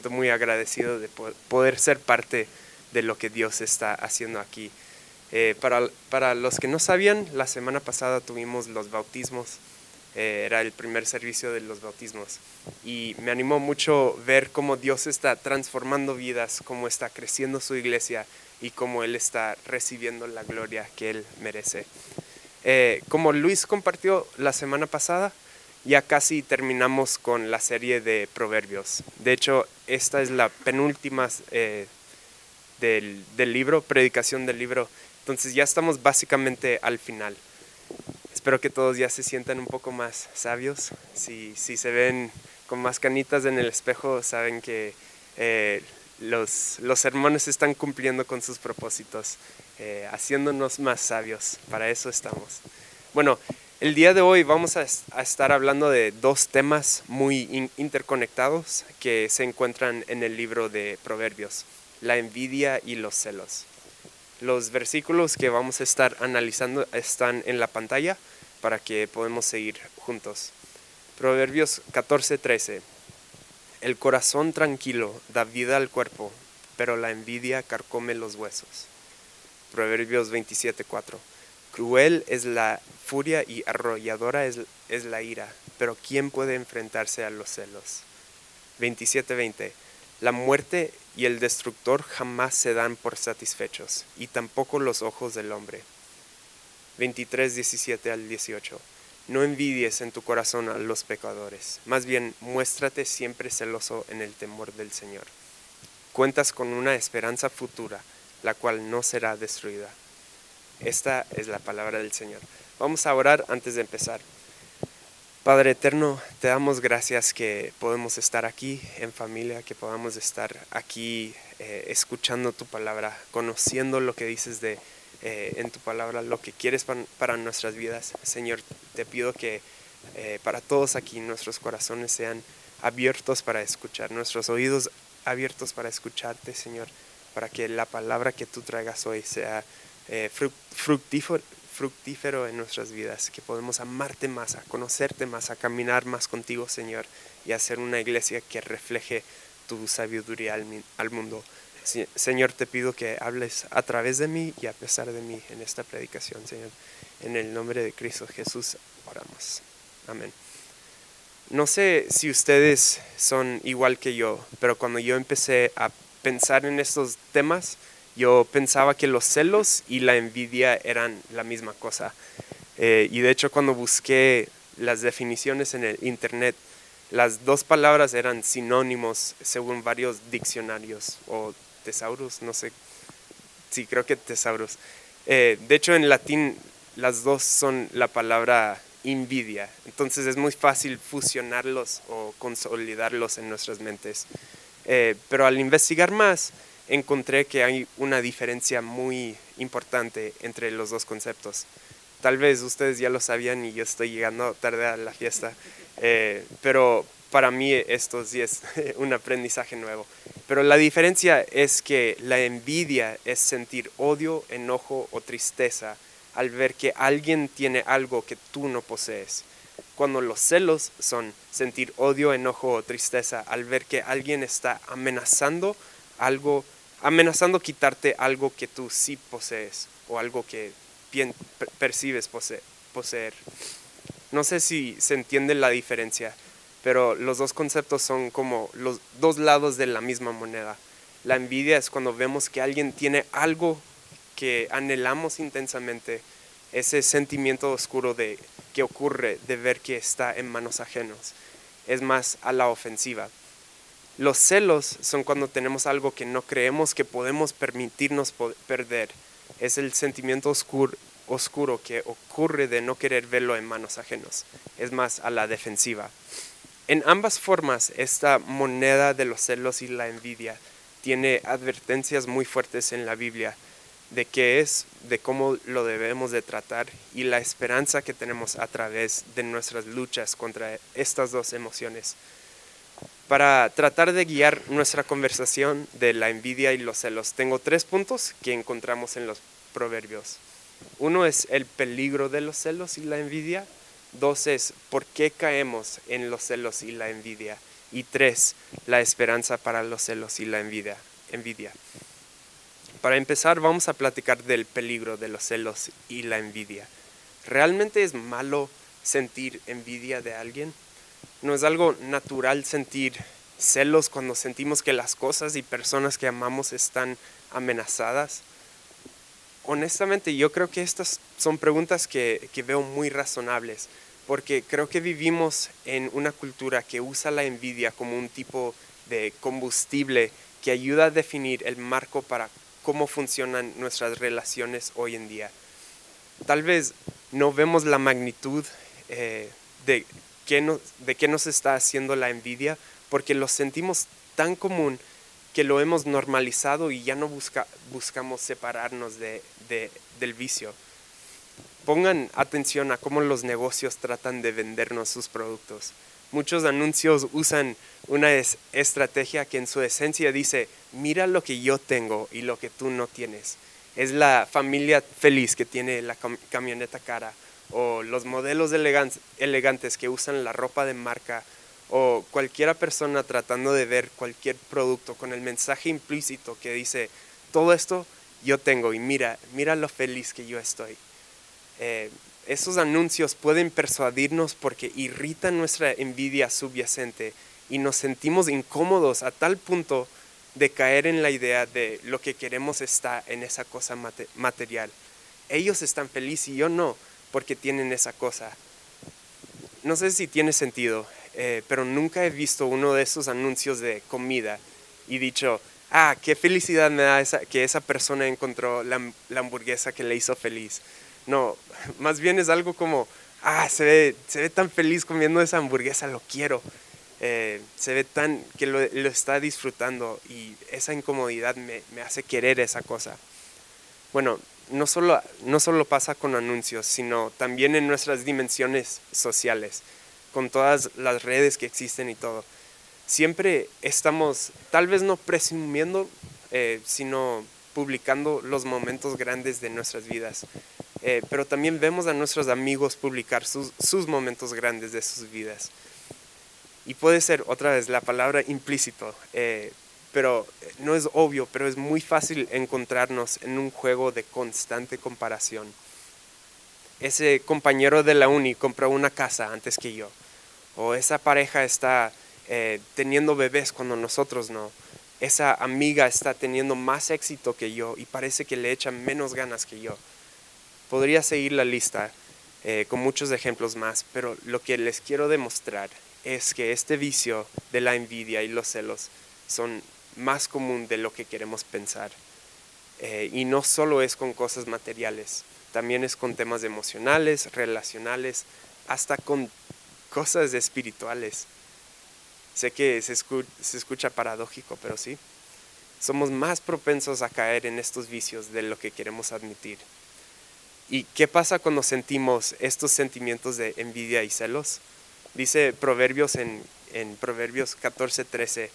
siento muy agradecido de poder ser parte de lo que Dios está haciendo aquí. Eh, para, para, los que no sabían, la semana pasada tuvimos los bautismos, eh, era el primer servicio de los bautismos y me animó mucho ver cómo Dios está transformando vidas, cómo está creciendo su iglesia y cómo Él está recibiendo la gloria que Él merece. Eh, como Luis compartió la semana pasada, ya casi terminamos con la serie de proverbios. De hecho, esta es la penúltima del, del libro, predicación del libro. Entonces ya estamos básicamente al final. Espero que todos ya se sientan un poco más sabios. Si, si se ven con más canitas en el espejo, saben que eh, los, los, sermones están cumpliendo con sus propósitos, eh, haciéndonos más sabios. Para eso estamos. Bueno, el día de hoy vamos a, estar hablando de dos temas muy interconectados que se encuentran en el libro de Proverbios la envidia y los celos. Los versículos que vamos a estar analizando están en la pantalla para que podamos seguir juntos. Proverbios 14:13. El corazón tranquilo da vida al cuerpo, pero la envidia carcome los huesos. Proverbios 27:4. Cruel es la furia y arrolladora es, es la ira, pero ¿quién puede enfrentarse a los celos? 27:20. La muerte y el destructor jamás se dan por satisfechos, y tampoco los ojos del hombre. 23, 17 al 18. No envidies en tu corazón a los pecadores, más bien muéstrate siempre celoso en el temor del Señor. Cuentas con una esperanza futura, la cual no será destruida. Esta es la palabra del Señor. Vamos a orar antes de empezar. Padre eterno, te damos gracias que podemos estar aquí en familia, que podamos estar aquí eh, escuchando tu palabra, conociendo lo que dices de, eh, en tu palabra, lo que quieres para, nuestras vidas. Señor, te pido que eh, para todos aquí nuestros corazones sean abiertos para escuchar, nuestros oídos abiertos para escucharte, Señor, para que la palabra que tú traigas hoy sea fructífera fructífero en nuestras vidas, que podemos amarte más, a conocerte más, a caminar más contigo, Señor, y hacer una iglesia que refleje tu sabiduría al, mundo. Señor, te pido que hables a través de mí y a pesar de mí en esta predicación, Señor. En el nombre de Cristo Jesús oramos. Amén. No sé si ustedes son igual que yo, pero cuando yo empecé a pensar en estos temas, yo pensaba que los celos y la envidia eran la misma cosa. Eh, y de hecho cuando busqué las definiciones en el internet, las dos palabras eran sinónimos según varios diccionarios o tesauros, no sé. Sí, creo que tesauros. Eh, de hecho en latín las dos son la palabra envidia. Entonces es muy fácil fusionarlos o consolidarlos en nuestras mentes. Eh, pero al investigar más, encontré que hay una diferencia muy importante entre los dos conceptos. Tal vez ustedes ya lo sabían y yo estoy llegando tarde a la fiesta, eh, pero para mí esto sí es un aprendizaje nuevo. Pero la diferencia es que la envidia es sentir odio, enojo o tristeza al ver que alguien tiene algo que tú no posees. Cuando los celos son sentir odio, enojo o tristeza al ver que alguien está amenazando algo amenazando quitarte algo que tú sí posees o algo que bien percibes poseer. No sé si se entiende la diferencia, pero los dos conceptos son como los dos lados de la misma moneda. La envidia es cuando vemos que alguien tiene algo que anhelamos intensamente, ese sentimiento oscuro de que ocurre de ver que está en manos ajenos. Es más a la ofensiva. Los celos son cuando tenemos algo que no creemos que podemos permitirnos perder. Es el sentimiento oscuro, que ocurre de no querer verlo en manos ajenos. Es más a la defensiva. En ambas formas, esta moneda de los celos y la envidia tiene advertencias muy fuertes en la Biblia de qué es, de cómo lo debemos de tratar y la esperanza que tenemos a través de nuestras luchas contra estas dos emociones para tratar de guiar nuestra conversación de la envidia y los celos, tengo tres puntos que encontramos en los proverbios. Uno es el peligro de los celos y la envidia. Dos es por qué caemos en los celos y la envidia. Y tres, la esperanza para los celos y la envidia. envidia. Para empezar, vamos a platicar del peligro de los celos y la envidia. ¿Realmente es malo sentir envidia de alguien? ¿No es algo natural sentir celos cuando sentimos que las cosas y personas que amamos están amenazadas? Honestamente, yo creo que estas son preguntas que, que veo muy razonables porque creo que vivimos en una cultura que usa la envidia como un tipo de combustible que ayuda a definir el marco para cómo funcionan nuestras relaciones hoy en día. Tal vez no vemos la magnitud eh, de, de qué nos está haciendo la envidia porque lo sentimos tan común que lo hemos normalizado y ya no busca, buscamos separarnos de, del vicio pongan atención a cómo los negocios tratan de vendernos sus productos. Muchos anuncios usan una estrategia que en su esencia dice, mira lo que yo tengo y lo que tú no tienes. Es la familia feliz que tiene la camioneta cara o los modelos elegantes que usan la ropa de marca o cualquiera persona tratando de ver cualquier producto con el mensaje implícito que dice, todo esto yo tengo y mira, mira lo feliz que yo estoy. Eh, esos anuncios pueden persuadirnos porque irritan nuestra envidia subyacente y nos sentimos incómodos a tal punto de caer en la idea de lo que queremos está en esa cosa material. Ellos están felices y yo no, porque tienen esa cosa. No sé si tiene sentido, eh, pero nunca he visto uno de esos anuncios de comida y dicho, ah, qué felicidad me da que esa persona encontró la hamburguesa que le hizo feliz. No, más bien es algo como, ah, se ve, se ve tan feliz comiendo esa hamburguesa, lo quiero. Eh, se ve tan que lo, está disfrutando y esa incomodidad me, hace querer esa cosa. Bueno, no solo, no solo pasa con anuncios, sino también en nuestras dimensiones sociales, con todas las redes que existen y todo. Siempre estamos, tal vez no presumiendo, eh, sino publicando los momentos grandes de nuestras vidas. Eh, pero también vemos a nuestros amigos publicar sus, momentos grandes de sus vidas. Y puede ser otra vez la palabra implícito, eh, pero no es obvio, pero es muy fácil encontrarnos en un juego de constante comparación. Ese compañero de la uni compró una casa antes que yo, o esa pareja está eh, teniendo bebés cuando nosotros no esa amiga está teniendo más éxito que yo y parece que le echa menos ganas que yo. Podría seguir la lista eh, con muchos ejemplos más, pero lo que les quiero demostrar es que este vicio de la envidia y los celos son más común de lo que queremos pensar. Eh, y no solo es con cosas materiales, también es con temas emocionales, relacionales, hasta con cosas espirituales. Sé que se, escucha paradójico, pero sí. Somos más propensos a caer en estos vicios de lo que queremos admitir. ¿Y qué pasa cuando sentimos estos sentimientos de envidia y celos? Dice Proverbios en, en Proverbios 14:13,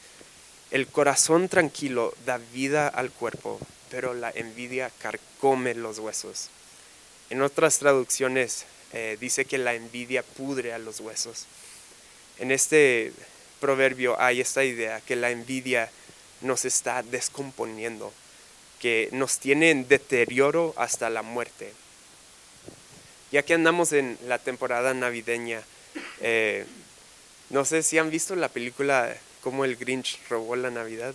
el corazón tranquilo da vida al cuerpo, pero la envidia carcome los huesos. En otras traducciones eh, dice que la envidia pudre a los huesos. En este proverbio hay esta idea que la envidia nos está descomponiendo, que nos tiene en deterioro hasta la muerte. Ya que andamos en la temporada navideña, eh, no sé si han visto la película Cómo el Grinch robó la Navidad.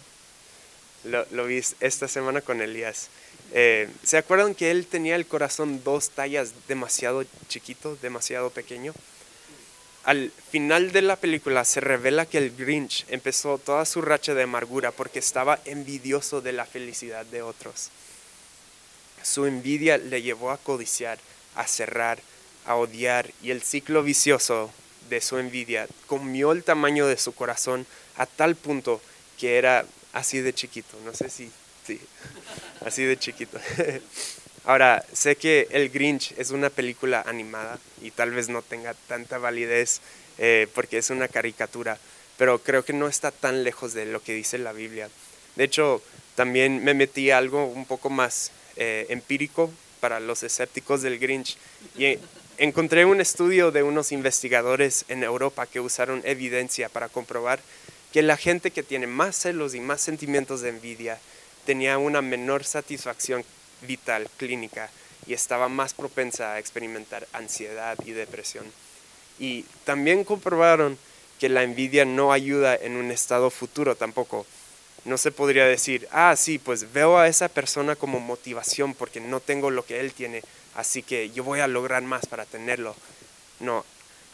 Lo, vi esta semana con Elías. Eh, ¿Se acuerdan que él tenía el corazón dos tallas demasiado chiquito, demasiado pequeño? al final de la película se revela que el Grinch empezó toda su racha de amargura porque estaba envidioso de la felicidad de otros. Su envidia le llevó a codiciar, a cerrar, a odiar y el ciclo vicioso de su envidia comió el tamaño de su corazón a tal punto que era así de chiquito. No sé si, sí, así de chiquito. Ahora, sé que El Grinch es una película animada y tal vez no tenga tanta validez eh, porque es una caricatura, pero creo que no está tan lejos de lo que dice la Biblia. De hecho, también me metí a algo un poco más eh, empírico para los escépticos del Grinch y encontré un estudio de unos investigadores en Europa que usaron evidencia para comprobar que la gente que tiene más celos y más sentimientos de envidia tenía una menor satisfacción vital, clínica, y estaba más propensa a experimentar ansiedad y depresión. Y también comprobaron que la envidia no ayuda en un estado futuro tampoco. No se podría decir, ah, sí, pues veo a esa persona como motivación porque no tengo lo que él tiene, así que yo voy a lograr más para tenerlo. No,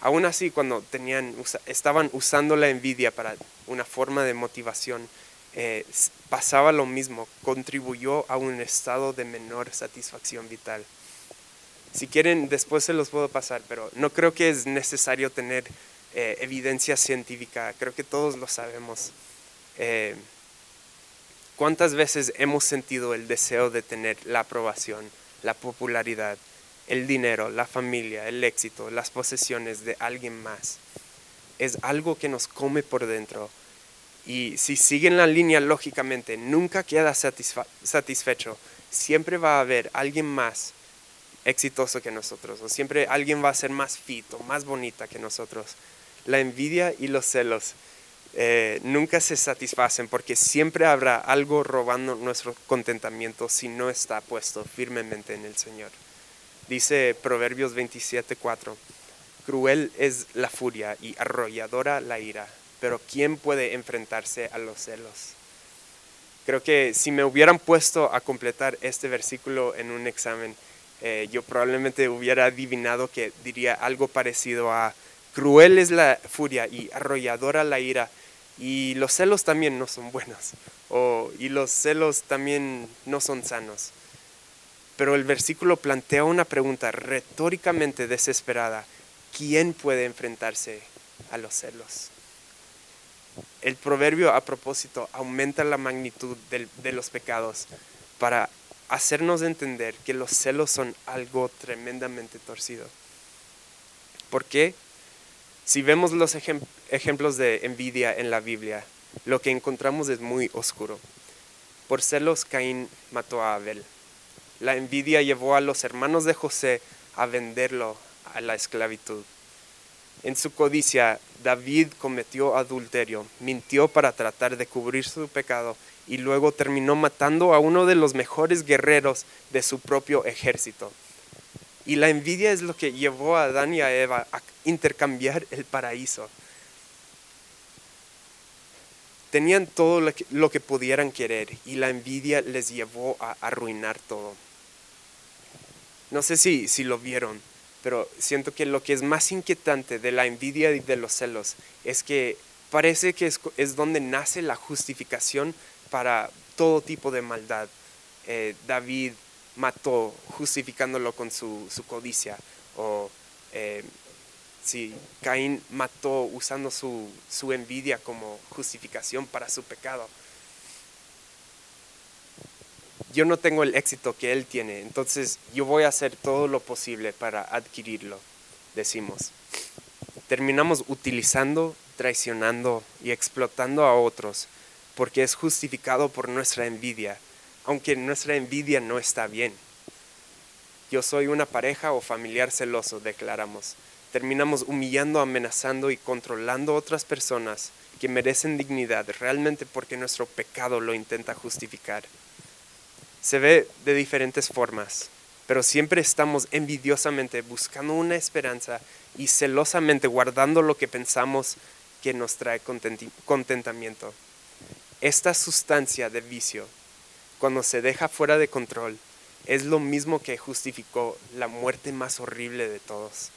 aún así cuando tenían, estaban usando la envidia para una forma de motivación, eh, pasaba lo mismo, contribuyó a un estado de menor satisfacción vital. Si quieren, después se los puedo pasar, pero no creo que es necesario tener eh, evidencia científica, creo que todos lo sabemos. Eh, ¿Cuántas veces hemos sentido el deseo de tener la aprobación, la popularidad, el dinero, la familia, el éxito, las posesiones de alguien más? Es algo que nos come por dentro y si siguen la línea lógicamente, nunca queda satisfecho. Siempre va a haber alguien más exitoso que nosotros, o siempre alguien va a ser más fito, más bonita que nosotros. La envidia y los celos eh, nunca se satisfacen porque siempre habrá algo robando nuestro contentamiento si no está puesto firmemente en el Señor. Dice Proverbios 27:4, cruel es la furia y arrolladora la ira pero ¿quién puede enfrentarse a los celos? Creo que si me hubieran puesto a completar este versículo en un examen, eh, yo probablemente hubiera adivinado que diría algo parecido a cruel es la furia y arrolladora la ira, y los celos también no son buenos, o, y los celos también no son sanos. Pero el versículo plantea una pregunta retóricamente desesperada. ¿Quién puede enfrentarse a los celos? el proverbio a propósito aumenta la magnitud de los pecados para hacernos entender que los celos son algo tremendamente torcido. ¿Por qué? Si vemos los ejemplos de envidia en la Biblia, lo que encontramos es muy oscuro. Por celos, Caín mató a Abel. La envidia llevó a los hermanos de José a venderlo a la esclavitud. En su codicia, David cometió adulterio, mintió para tratar de cubrir su pecado y luego terminó matando a uno de los mejores guerreros de su propio ejército. Y la envidia es lo que llevó a Adán y a Eva a intercambiar el paraíso. Tenían todo lo que, pudieran querer y la envidia les llevó a arruinar todo. No sé si, si lo vieron pero siento que lo que es más inquietante de la envidia y de los celos es que parece que es, donde nace la justificación para todo tipo de maldad. Eh, David mató justificándolo con su, codicia, o eh, si Caín mató usando su, su envidia como justificación para su pecado yo no tengo el éxito que él tiene, entonces yo voy a hacer todo lo posible para adquirirlo, decimos. Terminamos utilizando, traicionando y explotando a otros porque es justificado por nuestra envidia, aunque nuestra envidia no está bien. Yo soy una pareja o familiar celoso, declaramos. Terminamos humillando, amenazando y controlando a otras personas que merecen dignidad realmente porque nuestro pecado lo intenta justificar se ve de diferentes formas, pero siempre estamos envidiosamente buscando una esperanza y celosamente guardando lo que pensamos que nos trae contentamiento. Esta sustancia de vicio, cuando se deja fuera de control, es lo mismo que justificó la muerte más horrible de todos,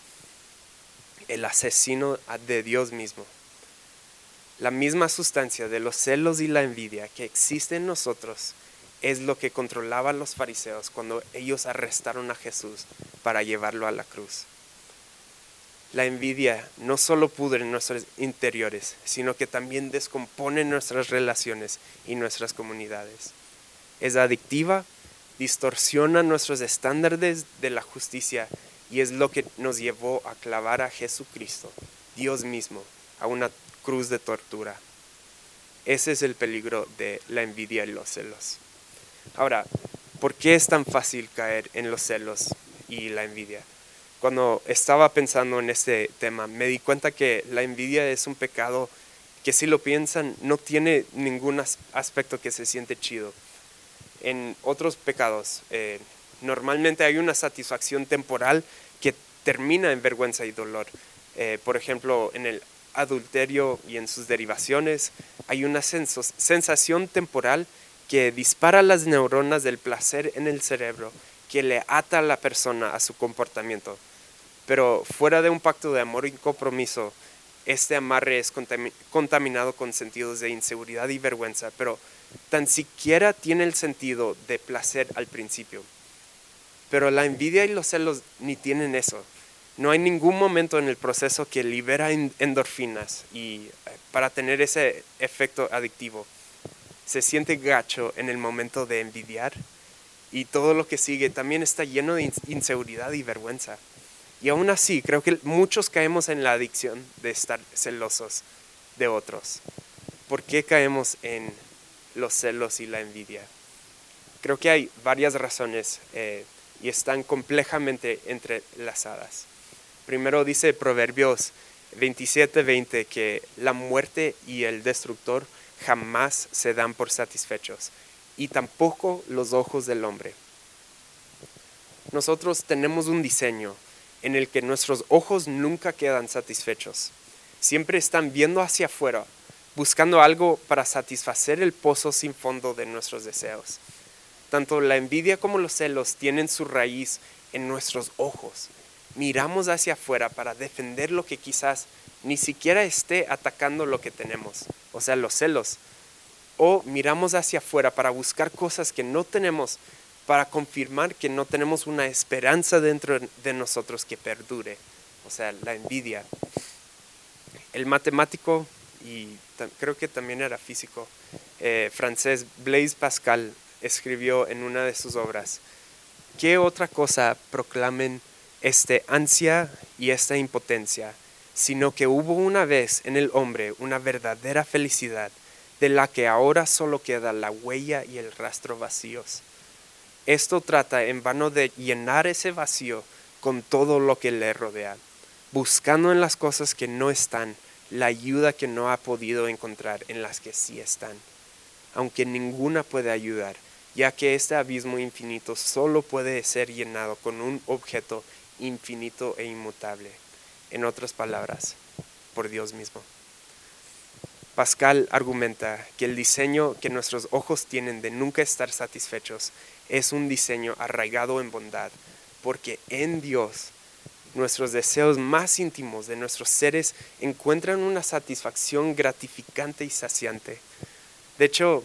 el asesino de Dios mismo. La misma sustancia de los celos y la envidia que existe en nosotros es lo que controlaba a los fariseos cuando ellos arrestaron a Jesús para llevarlo a la cruz. La envidia no solo pudre nuestros interiores, sino que también descompone nuestras relaciones y nuestras comunidades. Es adictiva, distorsiona nuestros estándares de la justicia y es lo que nos llevó a clavar a Jesucristo, Dios mismo, a una cruz de tortura. Ese es el peligro de la envidia y los celos. Ahora, ¿por qué es tan fácil caer en los celos y la envidia? Cuando estaba pensando en este tema, me di cuenta que la envidia es un pecado que si lo piensan no tiene ningún aspecto que se siente chido. En otros pecados, eh, normalmente hay una satisfacción temporal que termina en vergüenza y dolor. Eh, por ejemplo, en el adulterio y en sus derivaciones hay una sensación temporal que dispara las neuronas del placer en el cerebro, que le ata a la persona a su comportamiento. Pero fuera de un pacto de amor y compromiso, este amarre es contaminado con sentidos de inseguridad y vergüenza, pero tan siquiera tiene el sentido de placer al principio. Pero la envidia y los celos ni tienen eso. No hay ningún momento en el proceso que libera endorfinas y eh, para tener ese efecto adictivo. Se siente gacho en el momento de envidiar y todo lo que sigue también está lleno de inseguridad y vergüenza. Y aún así, creo que muchos caemos en la adicción de estar celosos de otros. ¿Por qué caemos en los celos y la envidia? Creo que hay varias razones eh, y están complejamente entrelazadas. Primero dice Proverbios 27:20 que la muerte y el destructor jamás se dan por satisfechos y tampoco los ojos del hombre. Nosotros tenemos un diseño en el que nuestros ojos nunca quedan satisfechos. Siempre están viendo hacia afuera, buscando algo para satisfacer el pozo sin fondo de nuestros deseos. Tanto la envidia como los celos tienen su raíz en nuestros ojos. Miramos hacia afuera para defender lo que quizás ni siquiera esté atacando lo que tenemos, o sea, los celos. O miramos hacia afuera para buscar cosas que no tenemos para confirmar que no tenemos una esperanza dentro de nosotros que perdure, o sea, la envidia. El matemático, y creo que también era físico, eh, francés Blaise Pascal, escribió en una de sus obras, ¿qué otra cosa proclamen este ansia y esta impotencia, sino que hubo una vez en el hombre una verdadera felicidad, de la que ahora solo queda la huella y el rastro vacíos? Esto trata en vano de llenar ese vacío con todo lo que le rodea, buscando en las cosas que no están la ayuda que no ha podido encontrar en las que sí están, aunque ninguna puede ayudar, ya que este abismo infinito solo puede ser llenado con un objeto infinito e inmutable, en otras palabras, por Dios mismo. Pascal argumenta que el diseño que nuestros ojos tienen de nunca estar satisfechos es un diseño arraigado en bondad, porque en Dios nuestros deseos más íntimos de nuestros seres encuentran una satisfacción gratificante y saciante. De hecho,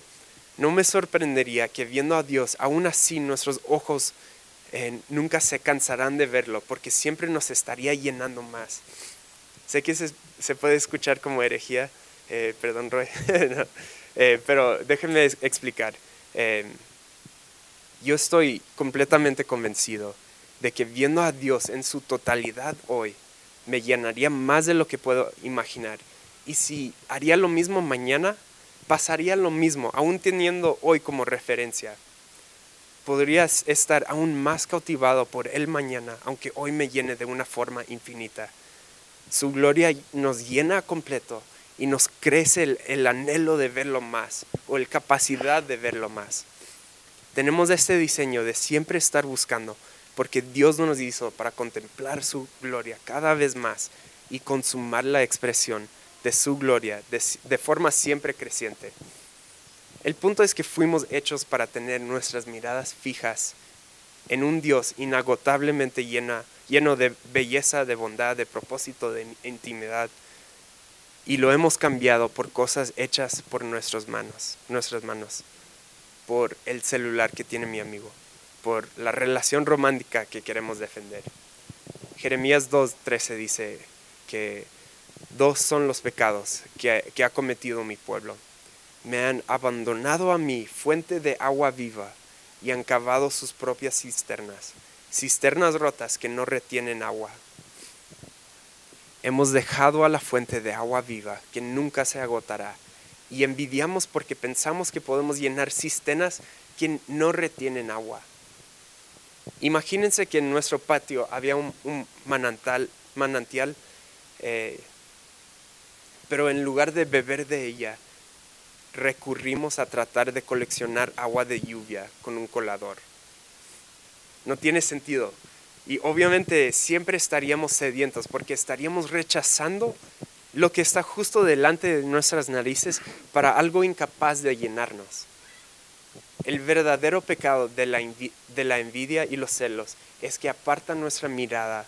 no me sorprendería que viendo a Dios, aún así nuestros ojos nunca se cansarán de verlo, porque siempre nos estaría llenando más. Sé que se puede escuchar como herejía, eh, perdón, Roy. Eh, pero déjenme explicar. Eh, yo estoy completamente convencido de que viendo a Dios en su totalidad hoy, me llenaría más de lo que puedo imaginar. Y si haría lo mismo mañana, pasaría lo mismo, aún teniendo hoy como referencia. Podrías estar aún más cautivado por Él mañana, aunque hoy me llene de una forma infinita. Su gloria nos llena completo y nos crece el, anhelo de verlo más o la capacidad de verlo más. Tenemos este diseño de siempre estar buscando, porque Dios nos hizo para contemplar su gloria cada vez más y consumar la expresión de su gloria de forma siempre creciente. El punto es que fuimos hechos para tener nuestras miradas fijas en un Dios inagotablemente llena, lleno de belleza, de bondad, de propósito, de intimidad y lo hemos cambiado por cosas hechas por nuestras manos, nuestras manos, por el celular que tiene mi amigo, por la relación romántica que queremos defender. Jeremías 2.13 dice que dos son los pecados que, que ha cometido mi pueblo. Me han abandonado a mí, fuente de agua viva, y han cavado sus propias cisternas, cisternas rotas que no retienen agua Hemos dejado a la fuente de agua viva que nunca se agotará y envidiamos porque pensamos que podemos llenar cisternas que no retienen agua. Imagínense que en nuestro patio había un, manantial, manantial eh, Pero en lugar de beber de ella, recurrimos a tratar de coleccionar agua de lluvia con un colador. No tiene sentido. Y obviamente siempre estaríamos sedientos porque estaríamos rechazando lo que está justo delante de nuestras narices para algo incapaz de llenarnos. El verdadero pecado de la, de la envidia y los celos es que aparta nuestra mirada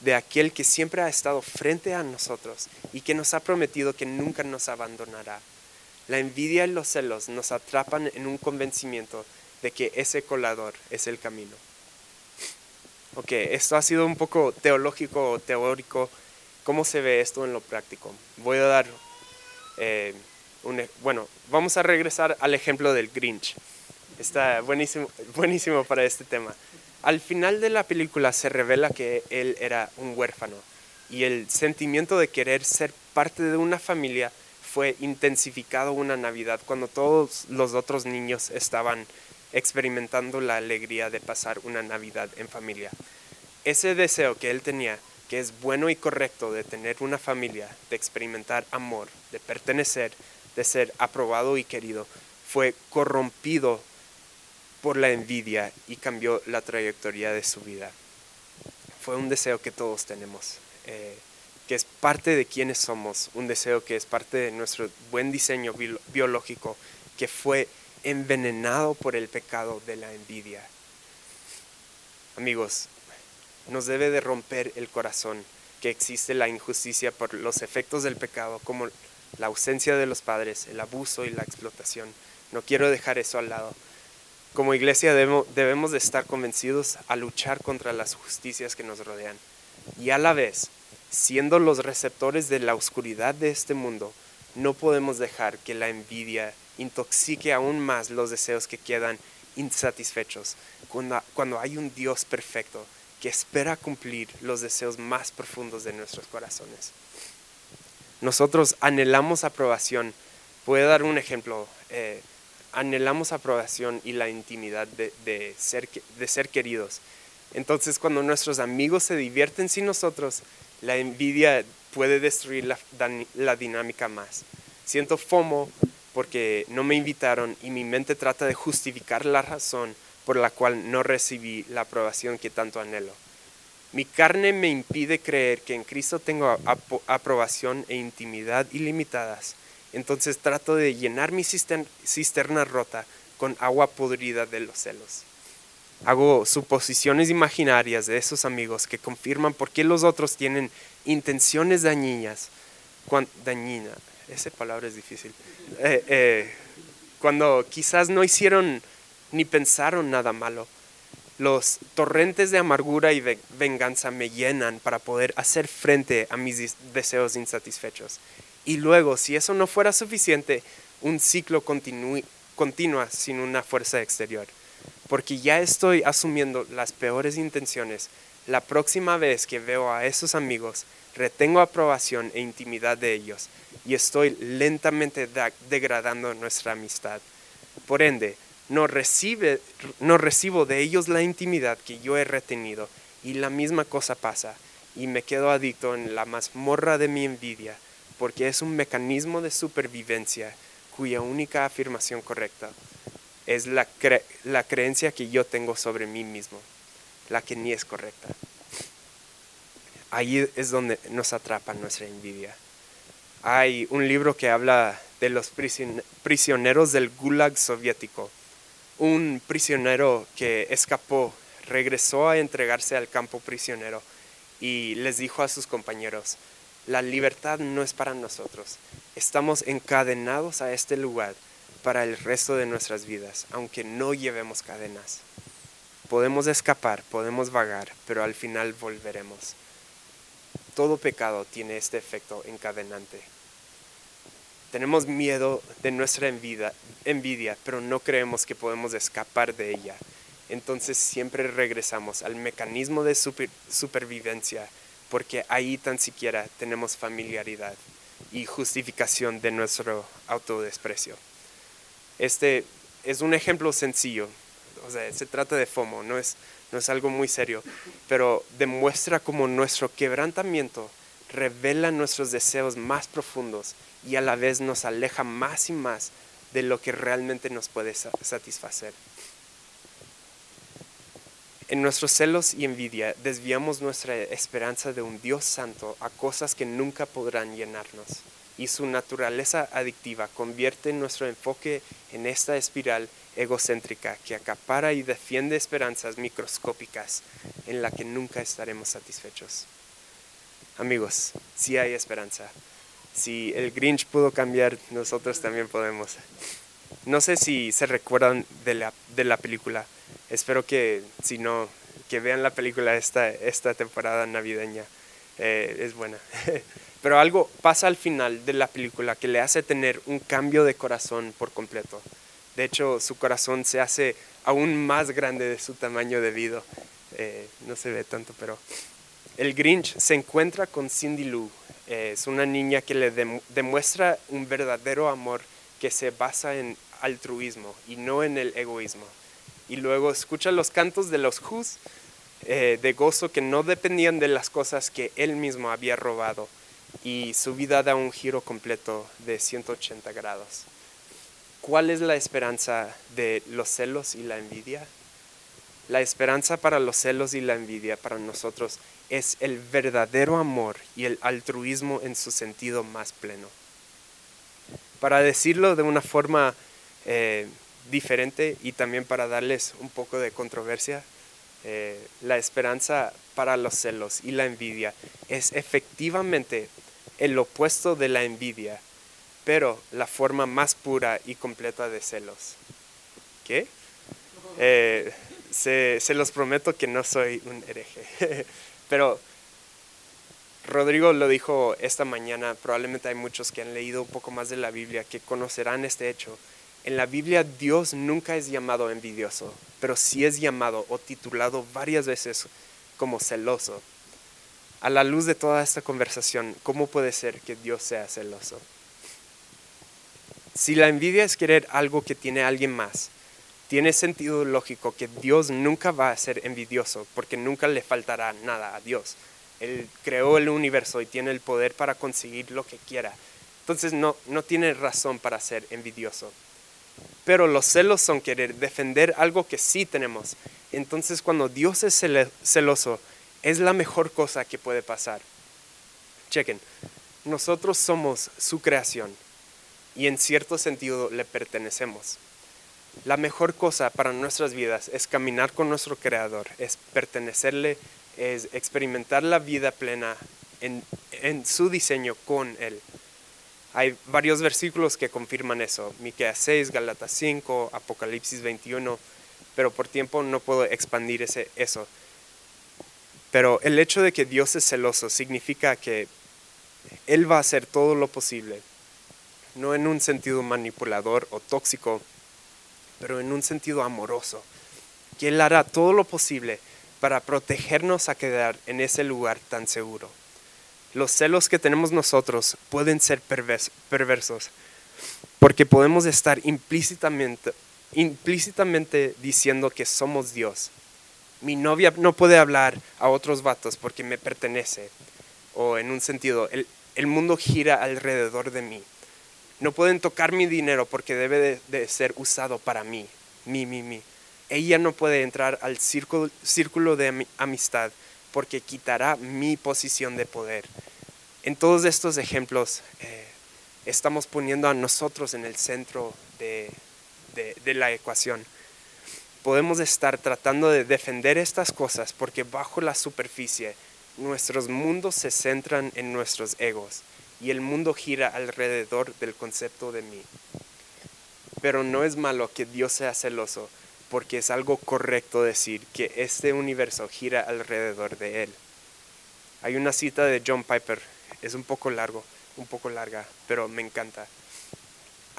de aquel que siempre ha estado frente a nosotros y que nos ha prometido que nunca nos abandonará. La envidia y los celos nos atrapan en un convencimiento de que ese colador es el camino. Ok, esto ha sido un poco teológico o teórico. ¿Cómo se ve esto en lo práctico? Voy a dar eh, un... E, bueno, vamos a regresar al ejemplo del Grinch. Está buenísimo, buenísimo para este tema. Al final de la película se revela que él era un huérfano y el sentimiento de querer ser parte de una familia fue intensificado una Navidad cuando todos los otros niños estaban experimentando la alegría de pasar una Navidad en familia. Ese deseo que él tenía, que es bueno y correcto de tener una familia, de experimentar amor, de pertenecer, de ser aprobado y querido, fue corrompido por la envidia y cambió la trayectoria de su vida. Fue un deseo que todos tenemos, eh, que es parte de quienes somos, un deseo que es parte de nuestro buen diseño biológico, que fue envenenado por el pecado de la envidia. Amigos, nos debe de romper el corazón que existe la injusticia por los efectos del pecado, como la ausencia de los padres, el abuso y la explotación. No quiero dejar eso al lado como iglesia debemos, de estar convencidos a luchar contra las justicias que nos rodean y a la vez, siendo los receptores de la oscuridad de este mundo, no podemos dejar que la envidia intoxique aún más los deseos que quedan insatisfechos cuando, cuando hay un Dios perfecto que espera cumplir los deseos más profundos de nuestros corazones. Nosotros anhelamos aprobación. Voy dar un ejemplo. Eh, anhelamos aprobación y la intimidad de, ser, de ser queridos. Entonces cuando nuestros amigos se divierten sin nosotros, la envidia puede destruir la, dinámica más. Siento FOMO porque no me invitaron y mi mente trata de justificar la razón por la cual no recibí la aprobación que tanto anhelo. Mi carne me impide creer que en Cristo tengo aprobación e intimidad ilimitadas entonces trato de llenar mi cisterna rota con agua podrida de los celos. Hago suposiciones imaginarias de esos amigos que confirman por qué los otros tienen intenciones dañinas. dañina, esa palabra es difícil. Eh, eh, cuando quizás no hicieron ni pensaron nada malo. Los torrentes de amargura y venganza me llenan para poder hacer frente a mis deseos insatisfechos. Y luego, si eso no fuera suficiente, un ciclo continúa sin una fuerza exterior. Porque ya estoy asumiendo las peores intenciones. La próxima vez que veo a esos amigos, retengo aprobación e intimidad de ellos y estoy lentamente degradando nuestra amistad. Por ende, no, recibo de ellos la intimidad que yo he retenido y la misma cosa pasa y me quedo adicto en la mazmorra de mi envidia porque es un mecanismo de supervivencia cuya única afirmación correcta es la, la creencia que yo tengo sobre mí mismo, la que ni es correcta. Ahí es donde nos atrapa nuestra envidia. Hay un libro que habla de los prisioneros del Gulag soviético. Un prisionero que escapó, regresó a entregarse al campo prisionero y les dijo a sus compañeros, la libertad no es para nosotros. Estamos encadenados a este lugar para el resto de nuestras vidas, aunque no llevemos cadenas. Podemos escapar, podemos vagar, pero al final volveremos. Todo pecado tiene este efecto encadenante. Tenemos miedo de nuestra envidia, envidia, pero no creemos que podemos escapar de ella. Entonces siempre regresamos al mecanismo de supervivencia porque ahí tan siquiera tenemos familiaridad y justificación de nuestro autodesprecio. Este es un ejemplo sencillo, o sea, se trata de FOMO, no es, no es algo muy serio, pero demuestra cómo nuestro quebrantamiento revela nuestros deseos más profundos y a la vez nos aleja más y más de lo que realmente nos puede satisfacer. En nuestros celos y envidia desviamos nuestra esperanza de un Dios santo a cosas que nunca podrán llenarnos. Y su naturaleza adictiva convierte nuestro enfoque en esta espiral egocéntrica que acapara y defiende esperanzas microscópicas en la que nunca estaremos satisfechos. Amigos, sí hay esperanza. Si el Grinch pudo cambiar, nosotros también podemos. No sé si se recuerdan de la, de la película. Espero que, si no, que vean la película esta, esta temporada navideña. Eh, es buena. Pero algo pasa al final de la película que le hace tener un cambio de corazón por completo. De hecho, su corazón se hace aún más grande de su tamaño debido. Eh, no se ve tanto, pero el Grinch se encuentra con Cindy Lou. Eh, es una niña que le demuestra un verdadero amor que se basa en altruismo y no en el egoísmo. Y luego escucha los cantos de los Who's eh, de gozo que no dependían de las cosas que él mismo había robado. Y su vida da un giro completo de 180 grados. ¿Cuál es la esperanza de los celos y la envidia? La esperanza para los celos y la envidia para nosotros es el verdadero amor y el altruismo en su sentido más pleno. Para decirlo de una forma eh, diferente y también para darles un poco de controversia, eh, la esperanza para los celos y la envidia es efectivamente el opuesto de la envidia pero la forma más pura y completa de celos. ¿Qué? Eh, se, se, los prometo que no soy un hereje, pero Rodrigo lo dijo esta mañana, probablemente hay muchos que han leído un poco más de la Biblia que conocerán este hecho. En la Biblia Dios nunca es llamado envidioso, pero sí es llamado o titulado varias veces como celoso. A la luz de toda esta conversación, ¿cómo puede ser que Dios sea celoso? Si la envidia es querer algo que tiene alguien más, tiene sentido lógico que Dios nunca va a ser envidioso porque nunca le faltará nada a Dios. Él creó el universo y tiene el poder para conseguir lo que quiera. Entonces no, no tiene razón para ser envidioso. Pero los celos son querer defender algo que sí tenemos. Entonces cuando Dios es celoso, es la mejor cosa que puede pasar. Chequen, nosotros somos su creación y en cierto sentido le pertenecemos. La mejor cosa para nuestras vidas es caminar con nuestro Creador, es pertenecerle, es experimentar la vida plena en, su diseño con Él. Hay varios versículos que confirman eso, Miqueas 6, Galatas 5, Apocalipsis 21, pero por tiempo no puedo expandir ese, eso. Pero el hecho de que Dios es celoso significa que Él va a hacer todo lo posible no en un sentido manipulador o tóxico, pero en un sentido amoroso, que Él hará todo lo posible para protegernos a quedar en ese lugar tan seguro. Los celos que tenemos nosotros pueden ser perversos, porque podemos estar implícitamente, implícitamente diciendo que somos Dios. Mi novia no puede hablar a otros vatos porque me pertenece, o en un sentido, el, el mundo gira alrededor de mí no pueden tocar mi dinero porque debe de, ser usado para mí, mí, mí, mí. Ella no puede entrar al círculo, círculo de amistad porque quitará mi posición de poder. En todos estos ejemplos eh, estamos poniendo a nosotros en el centro de, de la ecuación. Podemos estar tratando de defender estas cosas porque bajo la superficie nuestros mundos se centran en nuestros egos y el mundo gira alrededor del concepto de mí. Pero no es malo que Dios sea celoso, porque es algo correcto decir que este universo gira alrededor de Él. Hay una cita de John Piper, es un poco largo, un poco larga, pero me encanta.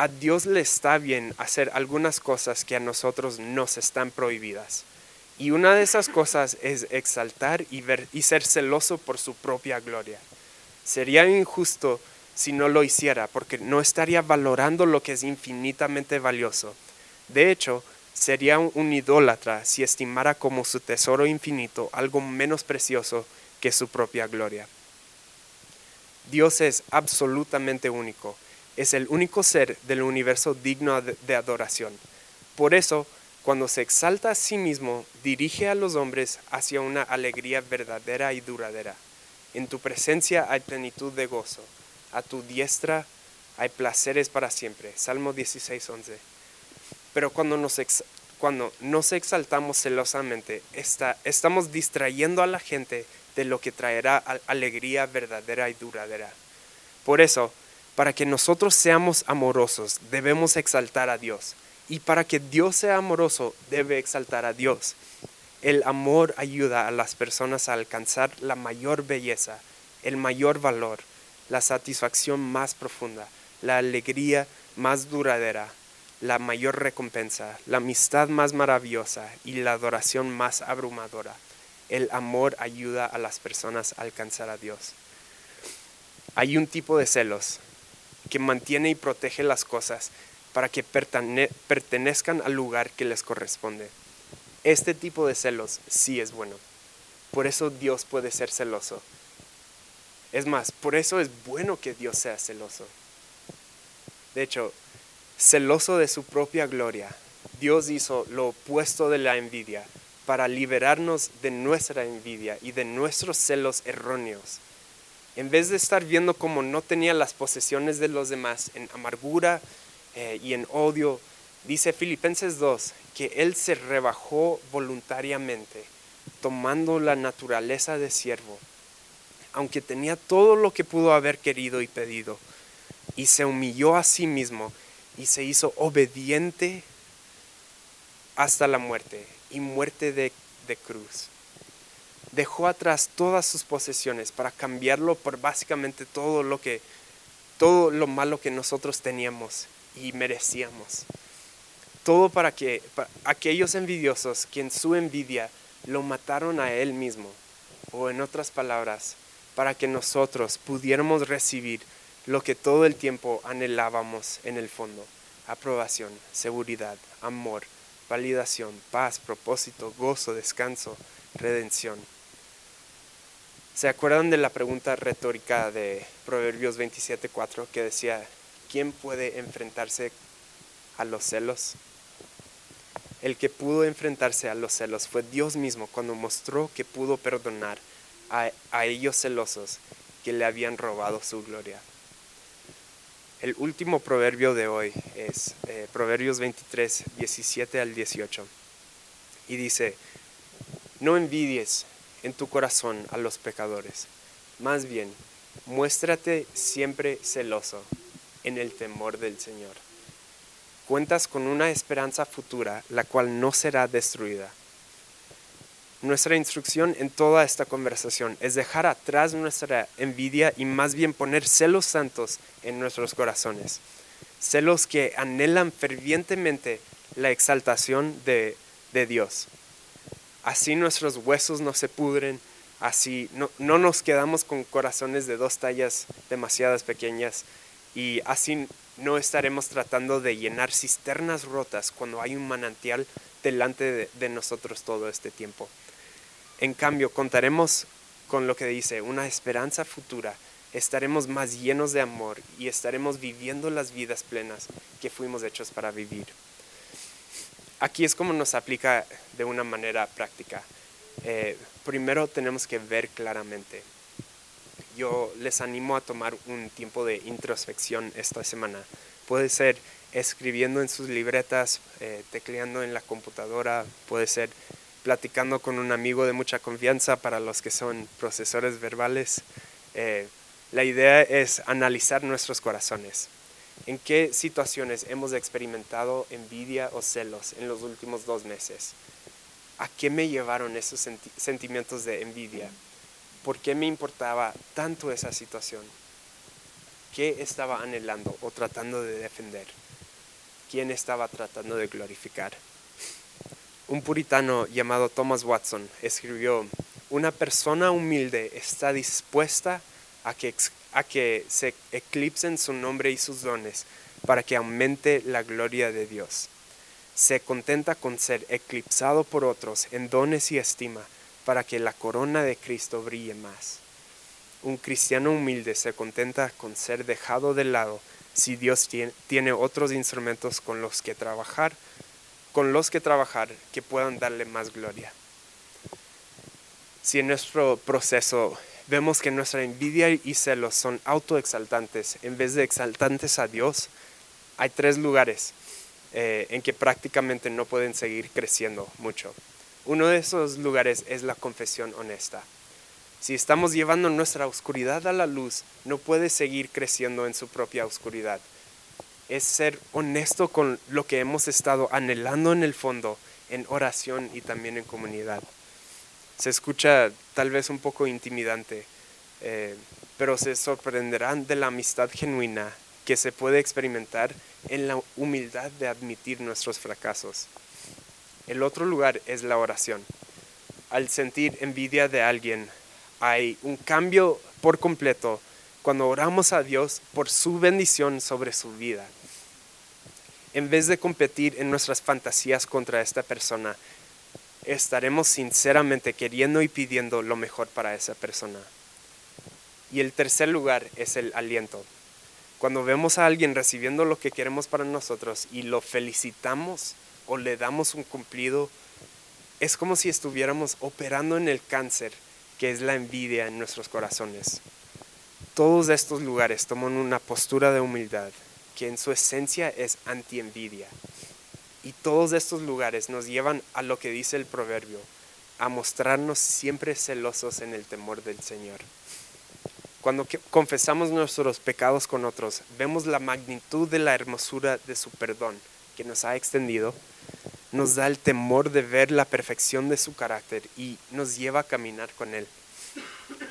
A Dios le está bien hacer algunas cosas que a nosotros nos están prohibidas. Y una de esas cosas es exaltar y, ver, y ser celoso por su propia gloria. Sería injusto si no lo hiciera, porque no estaría valorando lo que es infinitamente valioso. De hecho, sería un idólatra si estimara como su tesoro infinito algo menos precioso que su propia gloria. Dios es absolutamente único. Es el único ser del universo digno de adoración. Por eso, cuando se exalta a sí mismo, dirige a los hombres hacia una alegría verdadera y duradera. En tu presencia hay plenitud de gozo. A tu diestra hay placeres para siempre. Salmo 16, 11. Pero cuando nos, cuando nos exaltamos celosamente, está, estamos distrayendo a la gente de lo que traerá alegría verdadera y duradera. Por eso, para que nosotros seamos amorosos, debemos exaltar a Dios. Y para que Dios sea amoroso, debe exaltar a Dios. El amor ayuda a las personas a alcanzar la mayor belleza, el mayor valor, la satisfacción más profunda, la alegría más duradera, la mayor recompensa, la amistad más maravillosa y la adoración más abrumadora. El amor ayuda a las personas a alcanzar a Dios. Hay un tipo de celos que mantiene y protege las cosas para que pertenezcan al lugar que les corresponde. Este tipo de celos sí es bueno. Por eso Dios puede ser celoso. Es más, por eso es bueno que Dios sea celoso. De hecho, celoso de su propia gloria, Dios hizo lo opuesto de la envidia para liberarnos de nuestra envidia y de nuestros celos erróneos. En vez de estar viendo como no tenía las posesiones de los demás en amargura eh, y en odio, dice Filipenses 2 que Él se rebajó voluntariamente, tomando la naturaleza de siervo, aunque tenía todo lo que pudo haber querido y pedido, y se humilló a sí mismo y se hizo obediente hasta la muerte y muerte de, cruz. Dejó atrás todas sus posesiones para cambiarlo por básicamente todo lo que todo lo malo que nosotros teníamos y merecíamos. Todo para que aquellos envidiosos que en su envidia lo mataron a él mismo, o en otras palabras, para que nosotros pudiéramos recibir lo que todo el tiempo anhelábamos en el fondo, aprobación, seguridad, amor, validación, paz, propósito, gozo, descanso, redención. ¿Se acuerdan de la pregunta retórica de Proverbios 27.4 que decía, ¿quién puede enfrentarse a los celos? El que pudo enfrentarse a los celos fue Dios mismo cuando mostró que pudo perdonar a, a ellos celosos que le habían robado su gloria. El último proverbio de hoy es eh, Proverbios 23, 17 al 18. Y dice, no envidies en tu corazón a los pecadores, más bien, muéstrate siempre celoso en el temor del Señor. Cuentas con una esperanza futura, la cual no será destruida nuestra instrucción en toda esta conversación es dejar atrás nuestra envidia y más bien poner celos santos en nuestros corazones. Celos que anhelan fervientemente la exaltación de, Dios. Así nuestros huesos no se pudren, así no, no nos quedamos con corazones de dos tallas demasiadas pequeñas y así no estaremos tratando de llenar cisternas rotas cuando hay un manantial delante de nosotros todo este tiempo. En cambio, contaremos con lo que dice, una esperanza futura. Estaremos más llenos de amor y estaremos viviendo las vidas plenas que fuimos hechos para vivir. Aquí es como nos aplica de una manera práctica. Eh, primero tenemos que ver claramente. Yo les animo a tomar un tiempo de introspección esta semana. Puede ser escribiendo en sus libretas, eh, tecleando en la computadora, puede ser platicando con un amigo de mucha confianza para los que son procesores verbales. Eh, la idea es analizar nuestros corazones. ¿En qué situaciones hemos experimentado envidia o celos en los últimos dos meses? ¿A qué me llevaron esos sentimientos de envidia? ¿Por qué me importaba tanto esa situación? ¿Qué estaba anhelando o tratando de defender? ¿Quién estaba tratando de glorificar? Un puritano llamado Thomas Watson escribió, una persona humilde está dispuesta a que, a que se eclipsen su nombre y sus dones para que aumente la gloria de Dios. Se contenta con ser eclipsado por otros en dones y estima para que la corona de Cristo brille más. Un cristiano humilde se contenta con ser dejado de lado si Dios tiene otros instrumentos con los que trabajar, con los que trabajar que puedan darle más gloria. Si en nuestro proceso vemos que nuestra envidia y celos son autoexaltantes en vez de exaltantes a Dios, hay tres lugares eh, en que prácticamente no pueden seguir creciendo mucho. Uno de esos lugares es la confesión honesta. Si estamos llevando nuestra oscuridad a la luz, no puede seguir creciendo en su propia oscuridad. Es ser honesto con lo que hemos estado anhelando en el fondo, en oración y también en comunidad. Se escucha tal vez un poco intimidante, eh, pero se sorprenderán de la amistad genuina que se puede experimentar en la humildad de admitir nuestros fracasos. El otro lugar es la oración. Al sentir envidia de alguien, hay un cambio por completo cuando oramos a Dios por su bendición sobre su vida. En vez de competir en nuestras fantasías contra esta persona, estaremos sinceramente queriendo y pidiendo lo mejor para esa persona. Y el tercer lugar es el aliento. Cuando vemos a alguien recibiendo lo que queremos para nosotros y lo felicitamos o le damos un cumplido, es como si estuviéramos operando en el cáncer que es la envidia en nuestros corazones. Todos estos lugares toman una postura de humildad que en su esencia es anti-envidia. Y todos estos lugares nos llevan a lo que dice el proverbio, a mostrarnos siempre celosos en el temor del Señor. Cuando confesamos nuestros pecados con otros, vemos la magnitud de la hermosura de su perdón que nos ha extendido nos da el temor de ver la perfección de su carácter y nos lleva a caminar con Él.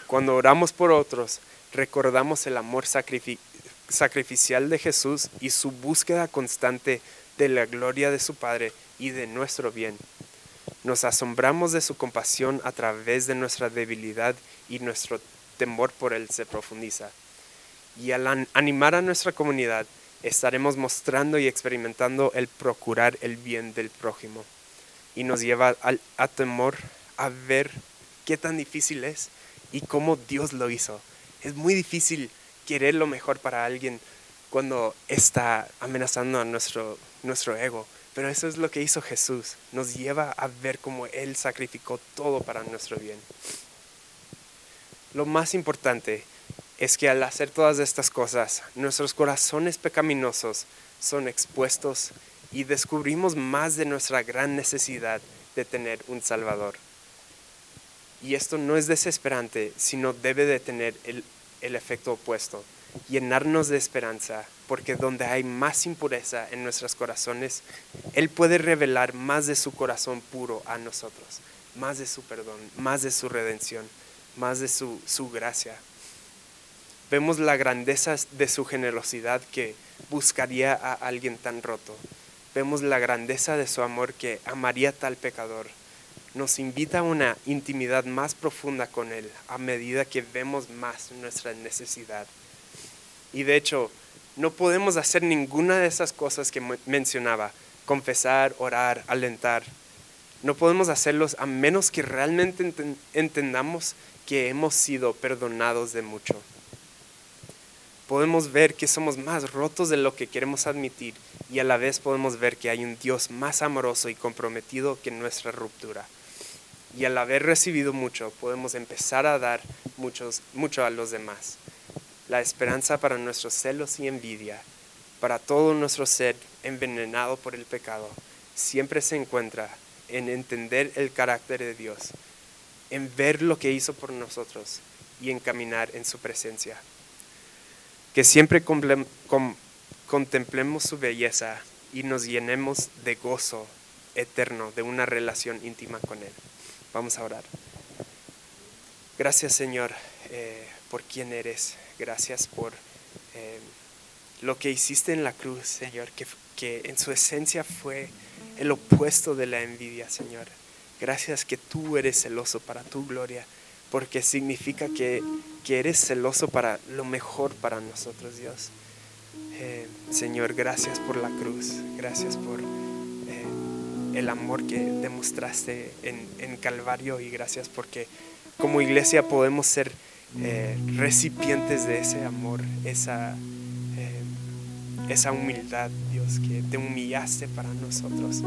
Cuando oramos por otros, recordamos el amor sacrificial de Jesús y su búsqueda constante de la gloria de su Padre y de nuestro bien. Nos asombramos de su compasión a través de nuestra debilidad y nuestro temor por Él se profundiza. Y al animar a nuestra comunidad, estaremos mostrando y experimentando el procurar el bien del prójimo. Y nos lleva a, temor a ver qué tan difícil es y cómo Dios lo hizo. Es muy difícil querer lo mejor para alguien cuando está amenazando a nuestro, nuestro ego. Pero eso es lo que hizo Jesús. Nos lleva a ver cómo Él sacrificó todo para nuestro bien. Lo más importante es que al hacer todas estas cosas, nuestros corazones pecaminosos son expuestos y descubrimos más de nuestra gran necesidad de tener un Salvador. Y esto no es desesperante, sino debe de tener el, el efecto opuesto, llenarnos de esperanza, porque donde hay más impureza en nuestros corazones, Él puede revelar más de su corazón puro a nosotros, más de su perdón, más de su redención, más de su, su gracia. Vemos la grandeza de su generosidad que buscaría a alguien tan roto. Vemos la grandeza de su amor que amaría tal pecador. Nos invita a una intimidad más profunda con Él a medida que vemos más nuestra necesidad. Y de hecho, no podemos hacer ninguna de esas cosas que mencionaba, confesar, orar, alentar. No podemos hacerlos a menos que realmente entendamos que hemos sido perdonados de mucho podemos ver que somos más rotos de lo que queremos admitir y a la vez podemos ver que hay un Dios más amoroso y comprometido que nuestra ruptura. Y al haber recibido mucho, podemos empezar a dar muchos, mucho a los demás. La esperanza para nuestros celos y envidia, para todo nuestro ser envenenado por el pecado, siempre se encuentra en entender el carácter de Dios, en ver lo que hizo por nosotros y en caminar en su presencia que siempre contemplemos su belleza y nos llenemos de gozo eterno, de una relación íntima con Él. Vamos a orar. Gracias Señor eh, por quien eres. Gracias por eh, lo que hiciste en la cruz, Señor, que, que en su esencia fue el opuesto de la envidia, Señor. Gracias que tú eres celoso para tu gloria porque significa que, eres celoso para lo mejor para nosotros, Dios. Eh, Señor, gracias por la cruz, gracias por eh, el amor que demostraste en, en, Calvario y gracias porque como iglesia podemos ser eh, recipientes de ese amor, esa, eh, esa humildad, Dios, que te humillaste para nosotros.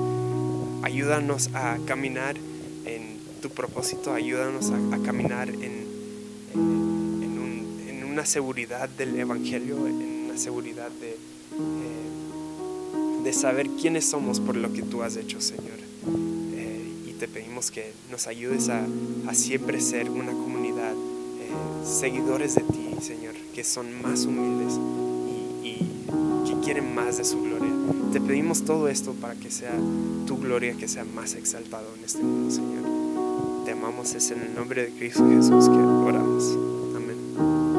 Ayúdanos a caminar en tu propósito, ayúdanos a, caminar en, en, una seguridad del Evangelio, en una seguridad de, eh, de saber quiénes somos por lo que tú has hecho, Señor. y te pedimos que nos ayudes a, a siempre ser una comunidad seguidores de ti, Señor, que son más humildes y, que quieren más de su gloria. Te pedimos todo esto para que sea tu gloria que sea más exaltado en este mundo, Señor. Te amamos, es en el nombre de Cristo Jesús que oramos. Amén.